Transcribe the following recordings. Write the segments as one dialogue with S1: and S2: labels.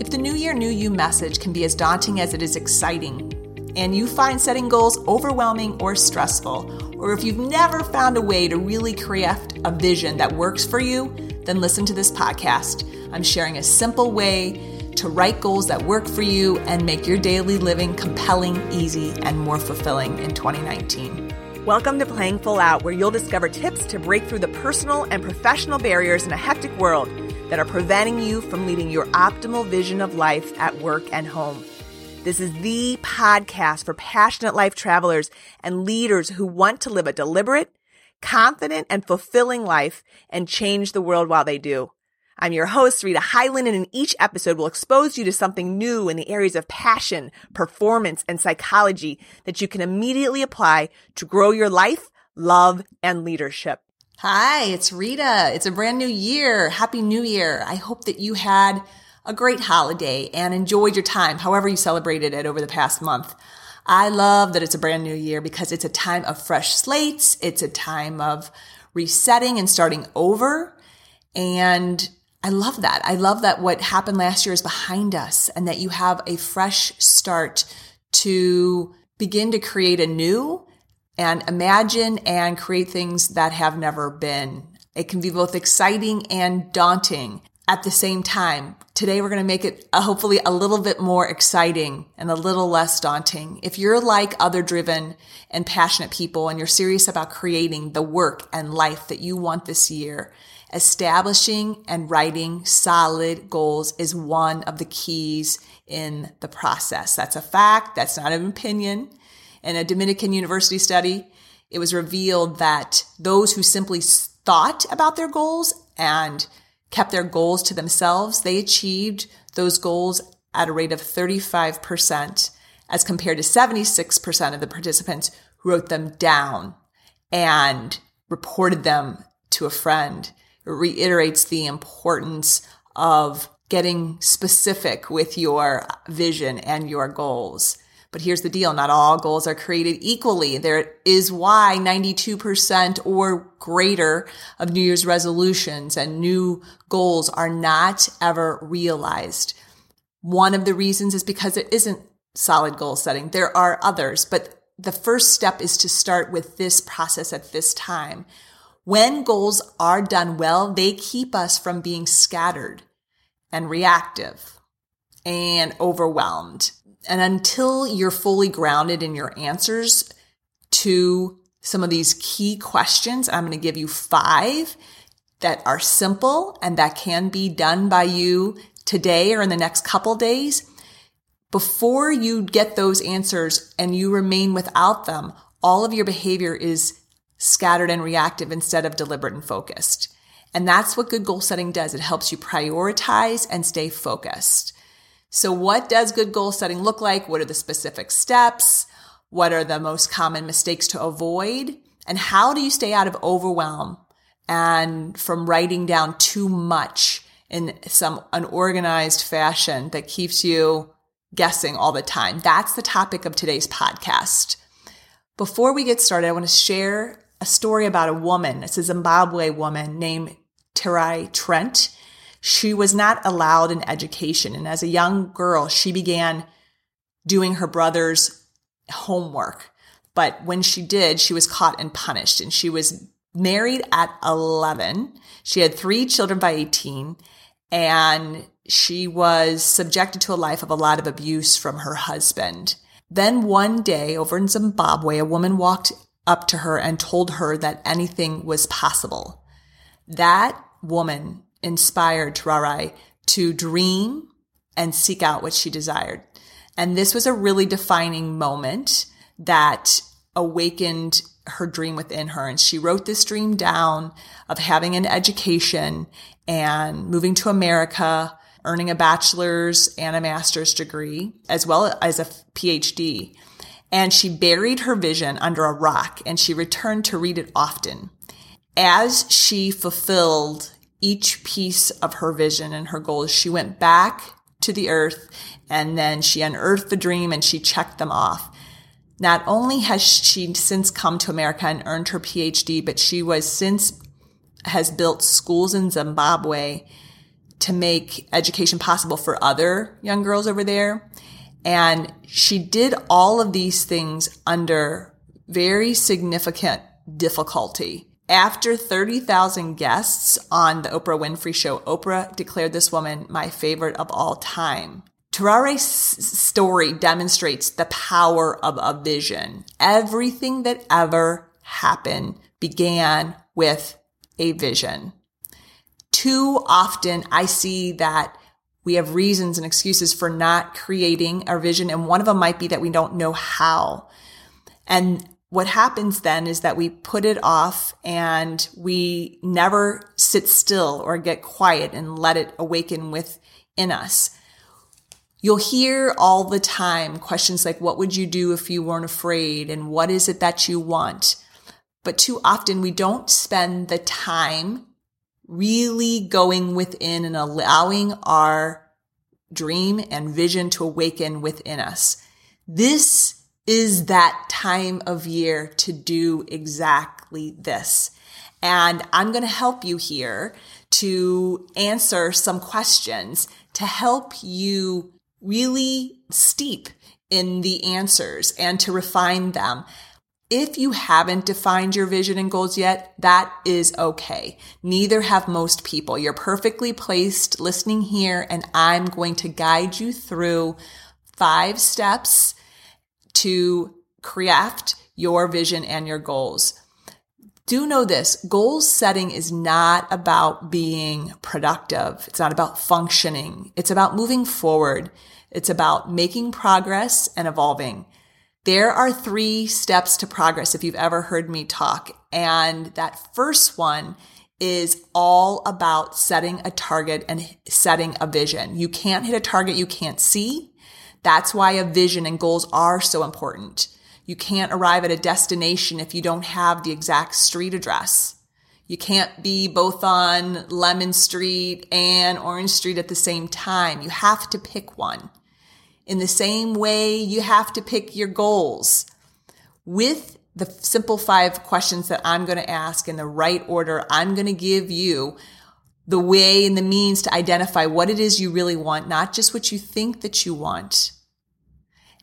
S1: If the New Year, New You message can be as daunting as it is exciting, and you find setting goals overwhelming or stressful, or if you've never found a way to really craft a vision that works for you, then listen to this podcast. I'm sharing a simple way to write goals that work for you and make your daily living compelling, easy, and more fulfilling in 2019. Welcome to Playing Full Out, where you'll discover tips to break through the personal and professional barriers in a hectic world that are preventing you from leading your optimal vision of life at work and home. This is the podcast for passionate life travelers and leaders who want to live a deliberate, confident, and fulfilling life and change the world while they do. I'm your host, Rita Hyland, and in each episode will expose you to something new in the areas of passion, performance, and psychology that you can immediately apply to grow your life, love, and leadership. Hi, it's Rita. It's a brand new year. Happy New Year. I hope that you had a great holiday and enjoyed your time, however you celebrated it over the past month. I love that it's a brand new year because it's a time of fresh slates. It's a time of resetting and starting over. And I love that. I love that what happened last year is behind us and that you have a fresh start to begin to create anew and imagine and create things that have never been. It can be both exciting and daunting at the same time. Today we're going to make it uh, hopefully a little bit more exciting and a little less daunting. If you're like other driven and passionate people and you're serious about creating the work and life that you want this year, establishing and writing solid goals is one of the keys in the process. That's a fact. That's not an opinion. In a Dominican University study, it was revealed that those who simply thought about their goals and kept their goals to themselves, they achieved those goals at a rate of 35% as compared to 76% of the participants who wrote them down and reported them to a friend It reiterates the importance of getting specific with your vision and your goals. But here's the deal. Not all goals are created equally. There is why 92% or greater of New Year's resolutions and new goals are not ever realized. One of the reasons is because it isn't solid goal setting. There are others, but the first step is to start with this process at this time. When goals are done well, they keep us from being scattered and reactive and overwhelmed. And until you're fully grounded in your answers to some of these key questions, I'm going to give you five that are simple and that can be done by you today or in the next couple days. Before you get those answers and you remain without them, all of your behavior is scattered and reactive instead of deliberate and focused. And that's what good goal setting does. It helps you prioritize and stay focused. So what does good goal setting look like? What are the specific steps? What are the most common mistakes to avoid? And how do you stay out of overwhelm and from writing down too much in some unorganized fashion that keeps you guessing all the time? That's the topic of today's podcast. Before we get started, I want to share a story about a woman. It's a Zimbabwe woman named Tererai Trent. She was not allowed an education. And as a young girl, she began doing her brother's homework. But when she did, she was caught and punished. And she was married at 11. She had three children by 18. And she was subjected to a life of a lot of abuse from her husband. Then one day over in Zimbabwe, a woman walked up to her and told her that anything was possible. That woman inspired Tererai to dream and seek out what she desired. And this was a really defining moment that awakened her dream within her. And she wrote this dream down of having an education and moving to America, earning a bachelor's and a master's degree, as well as a PhD and she buried her vision under a rock and she returned to read it often. As she fulfilled each piece of her vision and her goals, she went back to the earth and then she unearthed the dream and she checked them off. Not only has she since come to America and earned her PhD, but she was since has built schools in Zimbabwe to make education possible for other young girls over there. And she did all of these things under very significant difficulty. After 30,000 guests on the Oprah Winfrey Show, Oprah declared this woman my favorite of all time. Tererai's story demonstrates the power of a vision. Everything that ever happened began with a vision. Too often I see that we have reasons and excuses for not creating our vision. And one of them might be that we don't know how. And what happens then is that we put it off and we never sit still or get quiet and let it awaken within us. You'll hear all the time questions like, what would you do if you weren't afraid? And what is it that you want? But too often we don't spend the time really going within and allowing our dream and vision to awaken within us. This is that time of year to do exactly this. And I'm going to help you here to answer some questions to help you really steep in the answers and to refine them. If you haven't defined your vision and goals yet, that is okay. Neither have most people. You're perfectly placed listening here and I'm going to guide you through five steps to craft your vision and your goals. Do know this goal setting is not about being productive. It's not about functioning. It's about moving forward. It's about making progress and evolving. There are three steps to progress if you've ever heard me talk. And that first one is all about setting a target and setting a vision. You can't hit a target you can't see. That's why a vision and goals are so important. You can't arrive at a destination if you don't have the exact street address. You can't be both on Lemon Street and Orange Street at the same time. You have to pick one. In the same way, you have to pick your goals. With the simple five questions that I'm going to ask in the right order, I'm going to give you the way and the means to identify what it is you really want, not just what you think that you want.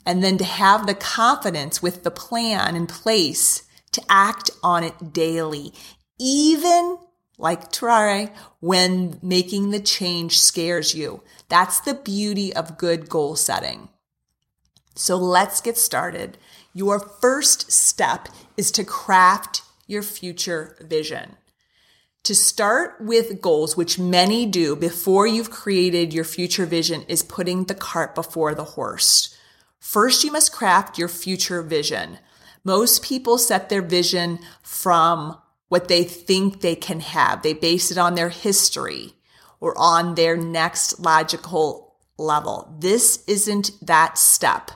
S1: And then to have the confidence with the plan in place to act on it daily, even like Tererai, when making the change scares you. That's the beauty of good goal setting. So let's get started. Your first step is to craft your future vision to start with goals, which many do before you've created your future vision is putting the cart before the horse. First, you must craft your future vision. Most people set their vision from what they think they can have. They base it on their history or on their next logical level. This isn't that step.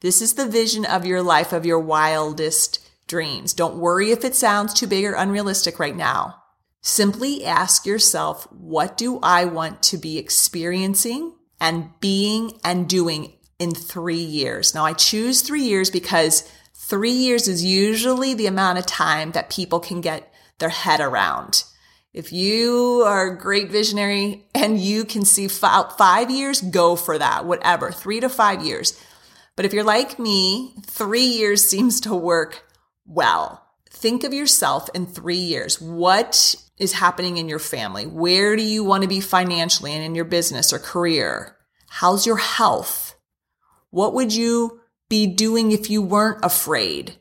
S1: This is the vision of your life, of your wildest dreams. Don't worry if it sounds too big or unrealistic right now. Simply ask yourself, what do I want to be experiencing and being and doing in three years? Now I choose three years because three years is usually the amount of time that people can get their head around. If you are a great visionary and you can see five years, go for that, whatever, three to five years. But if you're like me, three years seems to work well. Think of yourself in three years. What is happening in your family? Where do you want to be financially and in your business or career? How's your health? What would you be doing if you weren't afraid?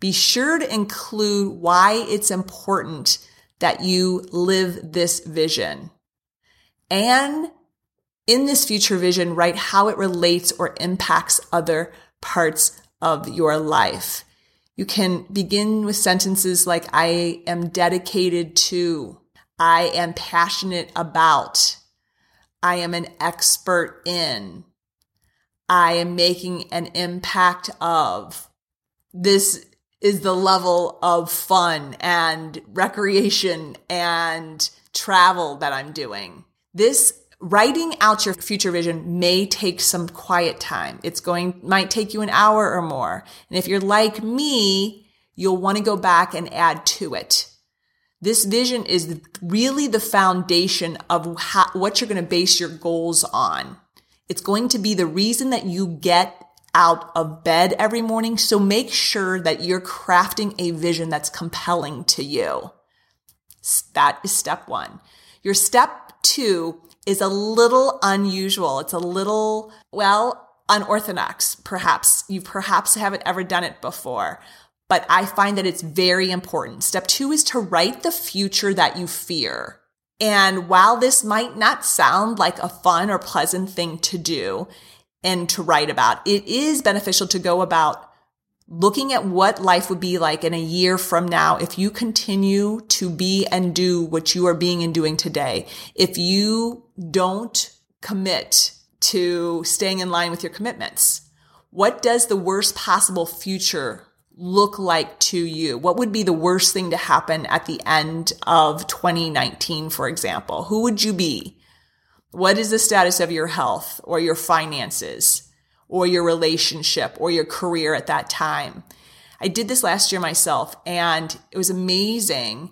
S1: Be sure to include why it's important that you live this vision. And in this future vision, write how it relates or impacts other parts of your life. You can begin with sentences like, I am dedicated to, I am passionate about, I am an expert in, I am making an impact of. This is the level of fun and recreation and travel that I'm doing. This writing out your future vision may take some quiet time. It's going, might take you an hour or more. And if you're like me, you'll want to go back and add to it. This vision is really the foundation of how, what you're going to base your goals on. It's going to be the reason that you get out of bed every morning. So make sure that you're crafting a vision that's compelling to you. That is step one. Your step two is a little unusual. It's a little, well, unorthodox, perhaps. You perhaps haven't ever done it before, but I find that it's very important. Step two is to write the future that you fear. And while this might not sound like a fun or pleasant thing to do and to write about, it is beneficial to go about looking at what life would be like in a year from now if you continue to be and do what you are being and doing today. If you don't commit to staying in line with your commitments, what does the worst possible future look like to you? What would be the worst thing to happen at the end of 2019, for example? Who would you be? What is the status of your health or your finances? or your relationship or your career at that time. I did this last year myself and it was amazing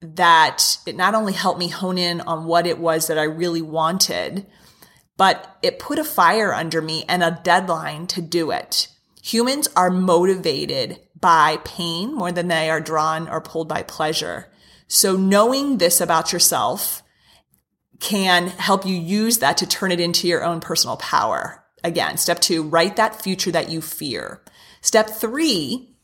S1: that it not only helped me hone in on what it was that I really wanted, but it put a fire under me and a deadline to do it. Humans are motivated by pain more than they are drawn or pulled by pleasure. So knowing this about yourself can help you use that to turn it into your own personal power. Again, step two, write that future that you fear. Step three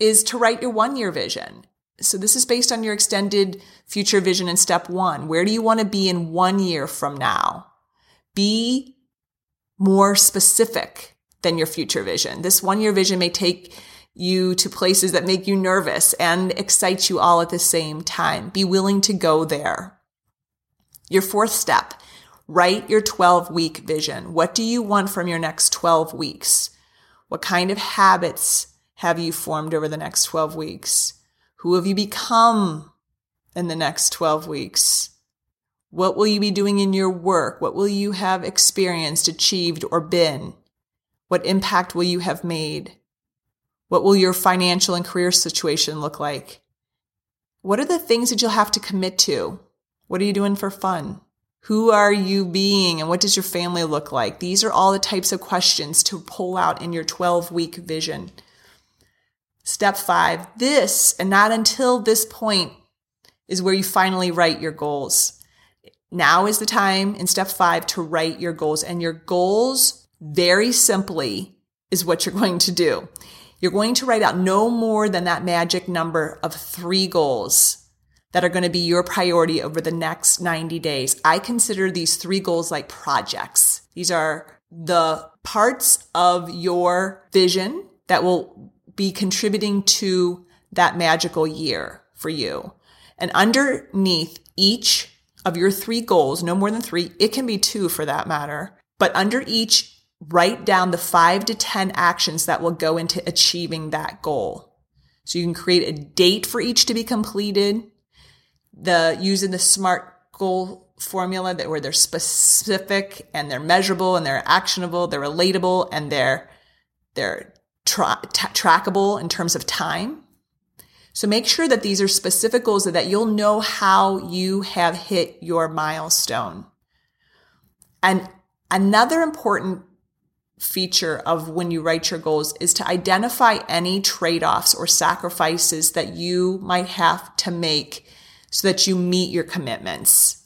S1: is to write your one year vision. So this is based on your extended future vision in step one. Where do you want to be in one year from now? Be more specific than your future vision. This one year vision may take you to places that make you nervous and excite you all at the same time. Be willing to go there. Your fourth step Write your 12 week vision. What do you want from your next 12 weeks? What kind of habits have you formed over the next 12 weeks? Who have you become in the next 12 weeks? What will you be doing in your work? What will you have experienced, achieved, or been? What impact will you have made? What will your financial and career situation look like? What are the things that you'll have to commit to? What are you doing for fun? Who are you being and what does your family look like? These are all the types of questions to pull out in your 12 week vision. Step five, this and not until this point is where you finally write your goals. Now is the time in step five to write your goals and your goals very simply is what you're going to do. You're going to write out no more than that magic number of three goals that are going to be your priority over the next 90 days. I consider these three goals like projects. These are the parts of your vision that will be contributing to that magical year for you. And underneath each of your three goals, no more than three, it can be two for that matter, but under each, write down the five to 10 actions that will go into achieving that goal. So you can create a date for each to be completed the using the SMART goal formula that where they're specific and they're measurable and they're actionable, they're relatable and they're they're tra- t- trackable in terms of time. So make sure that these are specific goals that you'll know how you have hit your milestone. And another important feature of when you write your goals is to identify any trade-offs or sacrifices that you might have to make so that you meet your commitments.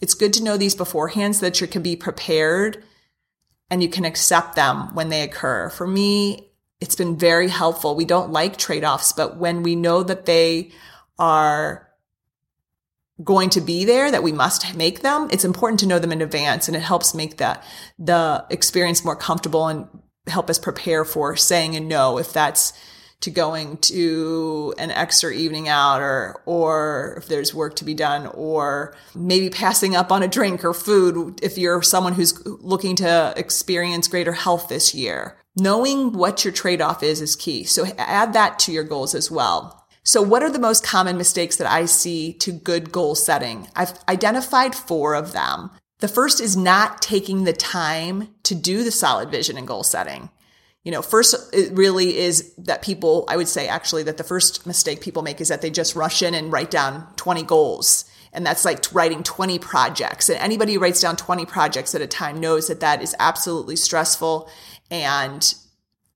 S1: It's good to know these beforehand so that you can be prepared and you can accept them when they occur. For me, it's been very helpful. We don't like trade offs, but when we know that they are going to be there, that we must make them, it's important to know them in advance and it helps make the, the experience more comfortable and help us prepare for saying a no if that's to going to an extra evening out or or if there's work to be done or maybe passing up on a drink or food if you're someone who's looking to experience greater health this year. Knowing what your trade-off is is key. So add that to your goals as well. So what are the most common mistakes that I see to good goal setting? I've identified four of them. The first is not taking the time to do the solid vision and goal setting you know, first, it really is that people, I would say actually that the first mistake people make is that they just rush in and write down 20 goals. And that's like writing 20 projects. And anybody who writes down 20 projects at a time knows that that is absolutely stressful and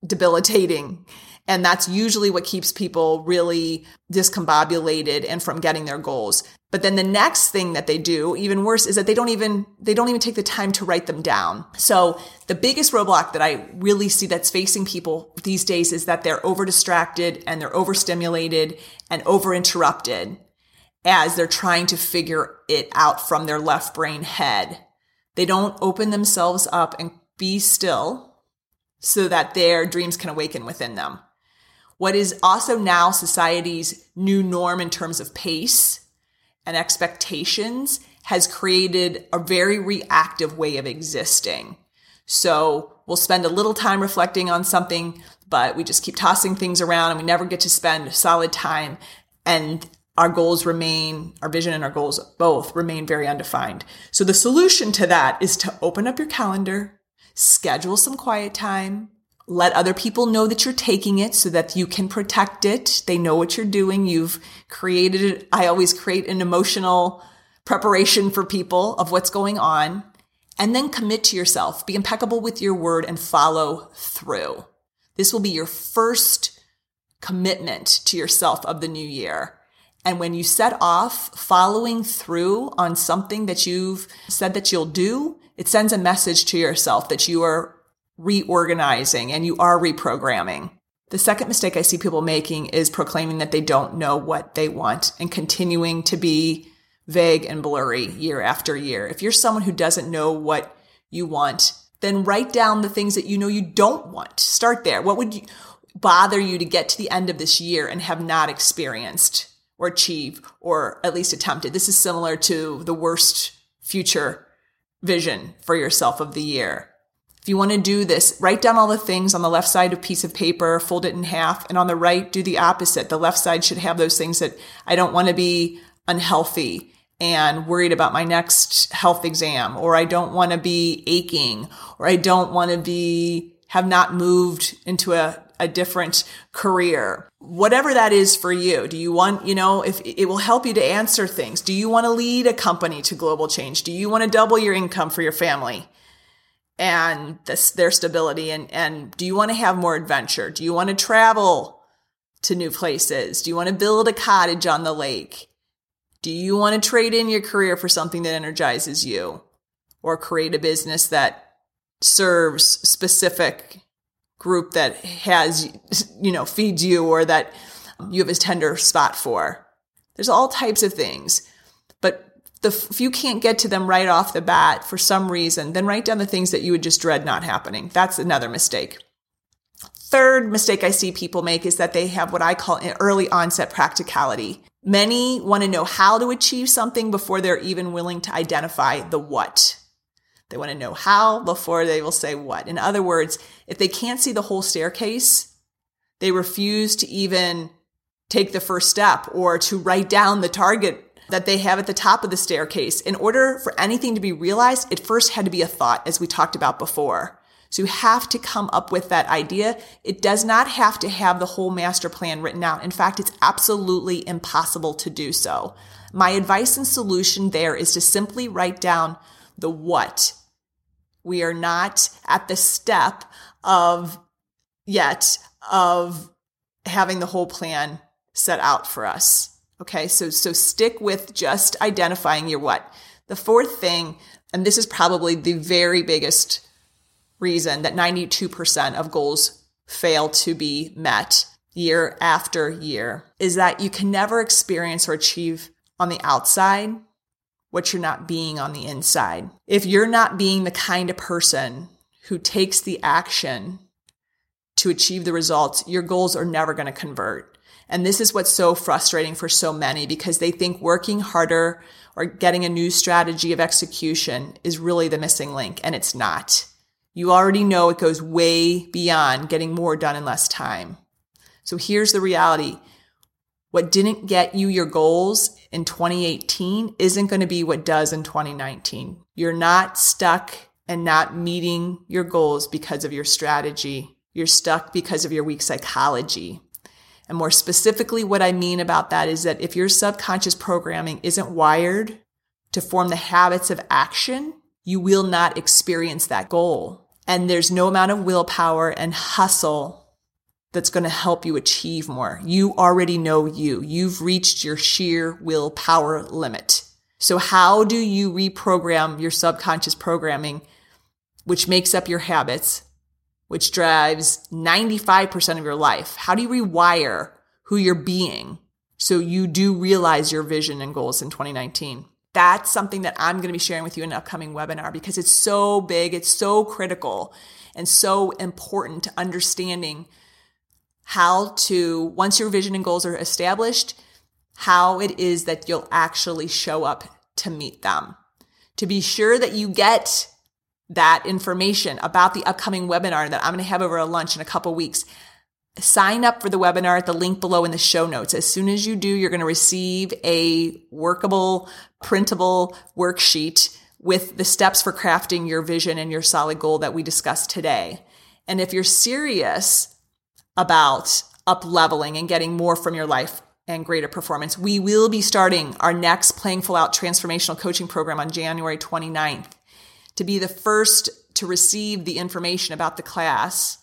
S1: debilitating. And that's usually what keeps people really discombobulated and from getting their goals. But then the next thing that they do, even worse, is that they don't even, they don't even take the time to write them down. So the biggest roadblock that I really see that's facing people these days is that they're over distracted and they're overstimulated and over interrupted as they're trying to figure it out from their left brain head. They don't open themselves up and be still so that their dreams can awaken within them. What is also now society's new norm in terms of pace and expectations has created a very reactive way of existing. So we'll spend a little time reflecting on something, but we just keep tossing things around and we never get to spend solid time. And our goals remain, our vision and our goals both remain very undefined. So the solution to that is to open up your calendar, schedule some quiet time, let other people know that you're taking it so that you can protect it. They know what you're doing. You've created it. I always create an emotional preparation for people of what's going on and then commit to yourself. Be impeccable with your word and follow through. This will be your first commitment to yourself of the new year. And when you set off following through on something that you've said that you'll do, it sends a message to yourself that you are reorganizing and you are reprogramming. The second mistake I see people making is proclaiming that they don't know what they want and continuing to be vague and blurry year after year. If you're someone who doesn't know what you want, then write down the things that you know you don't want. Start there. What would you, bother you to get to the end of this year and have not experienced or achieved or at least attempted? This is similar to the worst future vision for yourself of the year. If you want to do this, write down all the things on the left side of a piece of paper, fold it in half, and on the right, do the opposite. The left side should have those things that I don't want to be unhealthy and worried about my next health exam, or I don't want to be aching, or I don't want to be, have not moved into a, a different career. Whatever that is for you. Do you want, you know, if it will help you to answer things. Do you want to lead a company to global change? Do you want to double your income for your family? and this, their stability and, and do you want to have more adventure? Do you want to travel to new places? Do you want to build a cottage on the lake? Do you want to trade in your career for something that energizes you or create a business that serves specific group that has, you know, feeds you or that you have a tender spot for? There's all types of things. But the, if you can't get to them right off the bat for some reason, then write down the things that you would just dread not happening. That's another mistake. Third mistake I see people make is that they have what I call an early onset practicality. Many want to know how to achieve something before they're even willing to identify the what. They want to know how before they will say what. In other words, if they can't see the whole staircase, they refuse to even take the first step or to write down the target that they have at the top of the staircase. In order for anything to be realized, it first had to be a thought, as we talked about before. So you have to come up with that idea. It does not have to have the whole master plan written out. In fact, it's absolutely impossible to do so. My advice and solution there is to simply write down the what. We are not at the step of yet of having the whole plan set out for us. Okay. So, so stick with just identifying your what. The fourth thing, and this is probably the very biggest reason that 92% of goals fail to be met year after year is that you can never experience or achieve on the outside what you're not being on the inside. If you're not being the kind of person who takes the action to achieve the results, your goals are never going to convert. And this is what's so frustrating for so many because they think working harder or getting a new strategy of execution is really the missing link, and it's not. You already know it goes way beyond getting more done in less time. So here's the reality. What didn't get you your goals in 2018 isn't going to be what does in 2019. You're not stuck and not meeting your goals because of your strategy You're stuck because of your weak psychology. And more specifically, what I mean about that is that if your subconscious programming isn't wired to form the habits of action, you will not experience that goal. And there's no amount of willpower and hustle that's going to help you achieve more. You already know you. You've reached your sheer willpower limit. So how do you reprogram your subconscious programming, which makes up your habits, which drives 95% of your life? How do you rewire who you're being so you do realize your vision and goals in 2019? That's something that I'm going to be sharing with you in an upcoming webinar because it's so big, it's so critical and so important to understanding how to, once your vision and goals are established, how it is that you'll actually show up to meet them. To be sure that you get that information about the upcoming webinar that I'm going to have over a lunch in a couple weeks. Sign up for the webinar at the link below in the show notes. As soon as you do, you're going to receive a workable, printable worksheet with the steps for crafting your vision and your solid goal that we discussed today. And if you're serious about up leveling and getting more from your life and greater performance. We will be starting our next Playing Full Out transformational coaching program on January 29th. To be the first to receive the information about the class,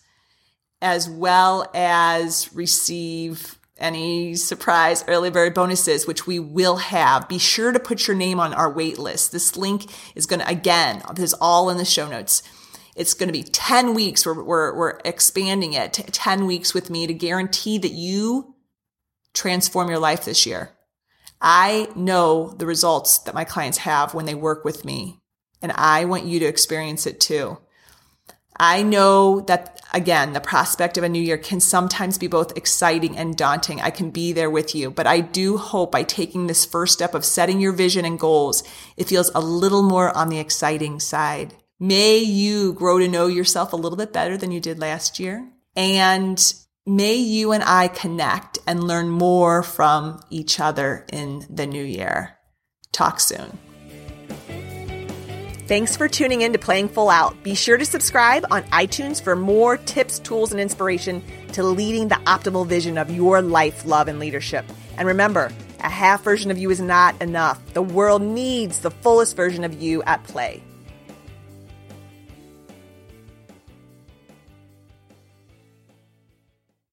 S1: as well as receive any surprise early bird bonuses, which we will have. Be sure to put your name on our wait list. This link is going to, again, this is all in the show notes. It's going to be 10 weeks. We're, we're, we're expanding it to 10 weeks with me to guarantee that you transform your life this year. I know the results that my clients have when they work with me, and I want you to experience it too. I know that again, the prospect of a new year can sometimes be both exciting and daunting. I can be there with you, but I do hope by taking this first step of setting your vision and goals, it feels a little more on the exciting side. May you grow to know yourself a little bit better than you did last year. And may you and I connect and learn more from each other in the new year. Talk soon. Thanks for tuning in to Playing Full Out. Be sure to subscribe on iTunes for more tips, tools, and inspiration to leading the optimal vision of your life, love, and leadership. And remember, a half version of you is not enough. The world needs the fullest version of you at play.